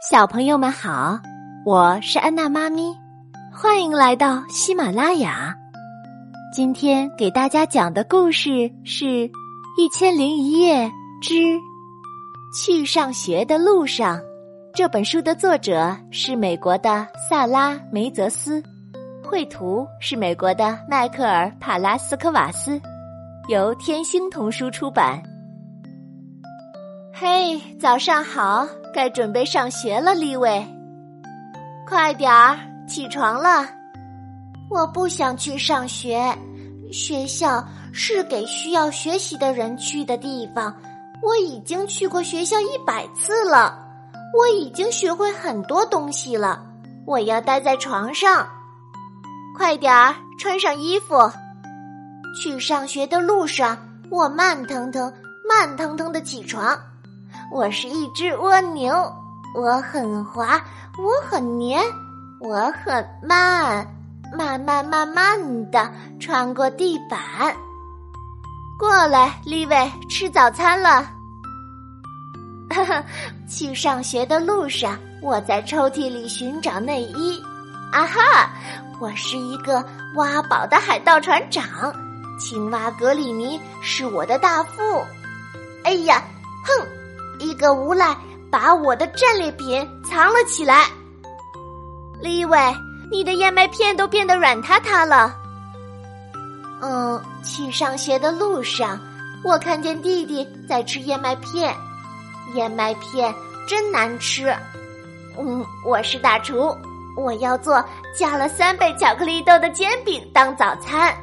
小朋友们好，我是安娜妈咪，欢迎来到喜马拉雅。今天给大家讲的故事是《一千零一夜之去上学的路上》。这本书的作者是美国的萨拉梅泽斯，绘图是美国的迈克尔帕拉斯科瓦斯，由天星童书出版。嘿，早上好！该准备上学了，李伟。快点儿起床了。我不想去上学，学校是给需要学习的人去的地方。我已经去过学校一百次了，我已经学会很多东西了。我要待在床上。快点儿穿上衣服。去上学的路上，我慢腾腾、慢腾腾的起床。我是一只蜗牛，我很滑，我很黏，我很慢，慢慢慢慢的穿过地板。过来，丽伟，吃早餐了。哈哈，去上学的路上，我在抽屉里寻找内衣。啊哈，我是一个挖宝的海盗船长，青蛙格里尼是我的大副。哎呀，哼！个无赖把我的战利品藏了起来。李伟，你的燕麦片都变得软塌塌了。嗯，去上学的路上，我看见弟弟在吃燕麦片，燕麦片真难吃。嗯，我是大厨，我要做加了三倍巧克力豆的煎饼当早餐。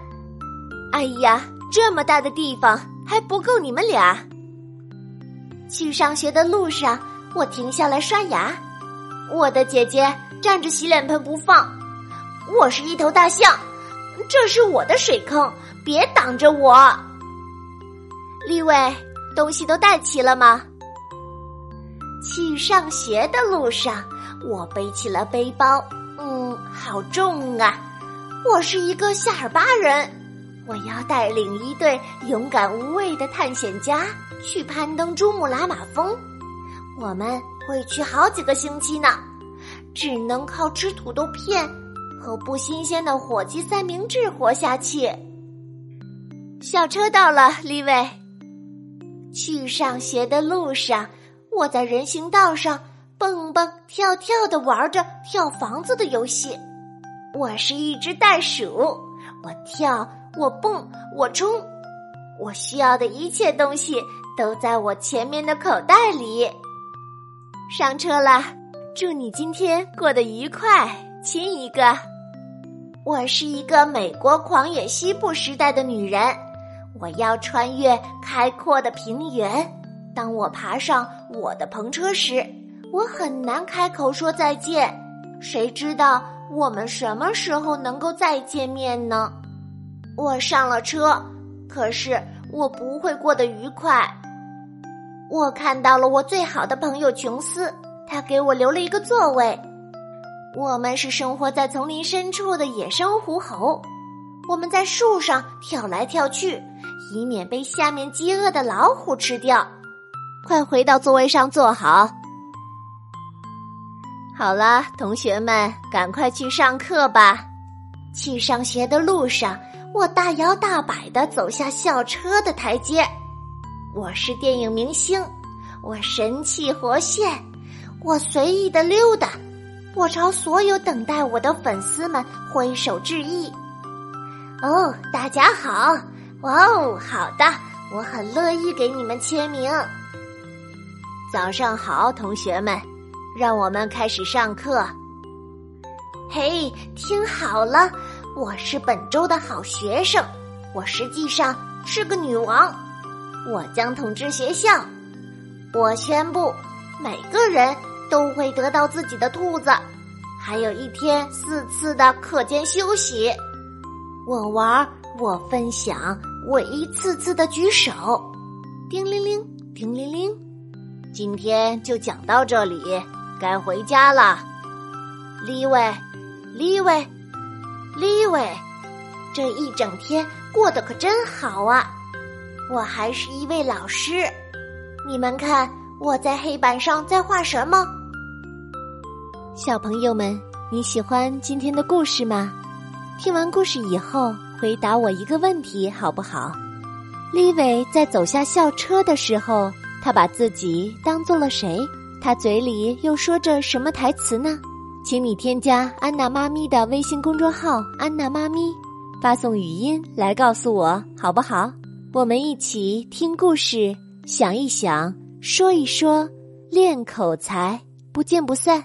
哎呀，这么大的地方还不够你们俩。去上学的路上，我停下来刷牙。我的姐姐站着洗脸盆不放。我是一头大象，这是我的水坑，别挡着我。立伟，东西都带齐了吗？去上学的路上，我背起了背包，嗯，好重啊！我是一个夏尔巴人。我要带领一队勇敢无畏的探险家去攀登珠穆朗玛峰，我们会去好几个星期呢，只能靠吃土豆片和不新鲜的火鸡三明治活下去。校车到了，李伟。去上学的路上，我在人行道上蹦蹦跳跳的玩着跳房子的游戏。我是一只袋鼠，我跳。我蹦，我冲，我需要的一切东西都在我前面的口袋里。上车了，祝你今天过得愉快，亲一个。我是一个美国狂野西部时代的女人，我要穿越开阔的平原。当我爬上我的篷车时，我很难开口说再见。谁知道我们什么时候能够再见面呢？我上了车，可是我不会过得愉快。我看到了我最好的朋友琼斯，他给我留了一个座位。我们是生活在丛林深处的野生狐猴，我们在树上跳来跳去，以免被下面饥饿的老虎吃掉。快回到座位上坐好。好了，同学们，赶快去上课吧。去上学的路上。我大摇大摆的走下校车的台阶，我是电影明星，我神气活现，我随意的溜达，我朝所有等待我的粉丝们挥手致意。哦，大家好！哇哦，好的，我很乐意给你们签名。早上好，同学们，让我们开始上课。嘿，听好了。我是本周的好学生，我实际上是个女王，我将统治学校。我宣布，每个人都会得到自己的兔子，还有一天四次的课间休息。我玩，我分享，我一次次的举手。叮铃铃，叮铃铃，今天就讲到这里，该回家了。李伟，李伟。李伟，这一整天过得可真好啊！我还是一位老师。你们看，我在黑板上在画什么？小朋友们，你喜欢今天的故事吗？听完故事以后，回答我一个问题好不好？李伟在走下校车的时候，他把自己当做了谁？他嘴里又说着什么台词呢？请你添加安娜妈咪的微信公众号“安娜妈咪”，发送语音来告诉我好不好？我们一起听故事，想一想，说一说，练口才，不见不散。